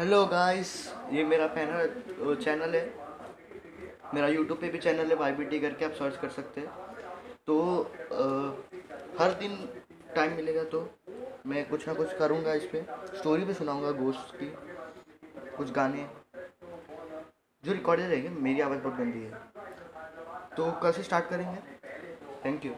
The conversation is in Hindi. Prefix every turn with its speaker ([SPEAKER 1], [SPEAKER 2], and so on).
[SPEAKER 1] हेलो गाइस ये मेरा पैनल चैनल है। मेरा यूट्यूब पे भी चैनल है वाई बी टी करके आप सर्च कर सकते हैं। तो आ, हर दिन टाइम मिलेगा तो मैं कुछ ना कुछ करूँगा इस पर स्टोरी भी सुनाऊँगा गोश्त की कुछ गाने। जो रिकॉर्डेड रहेंगे मेरी आवाज़ बहुत गंदी है। तो कल से स्टार्ट करेंगे। Thank you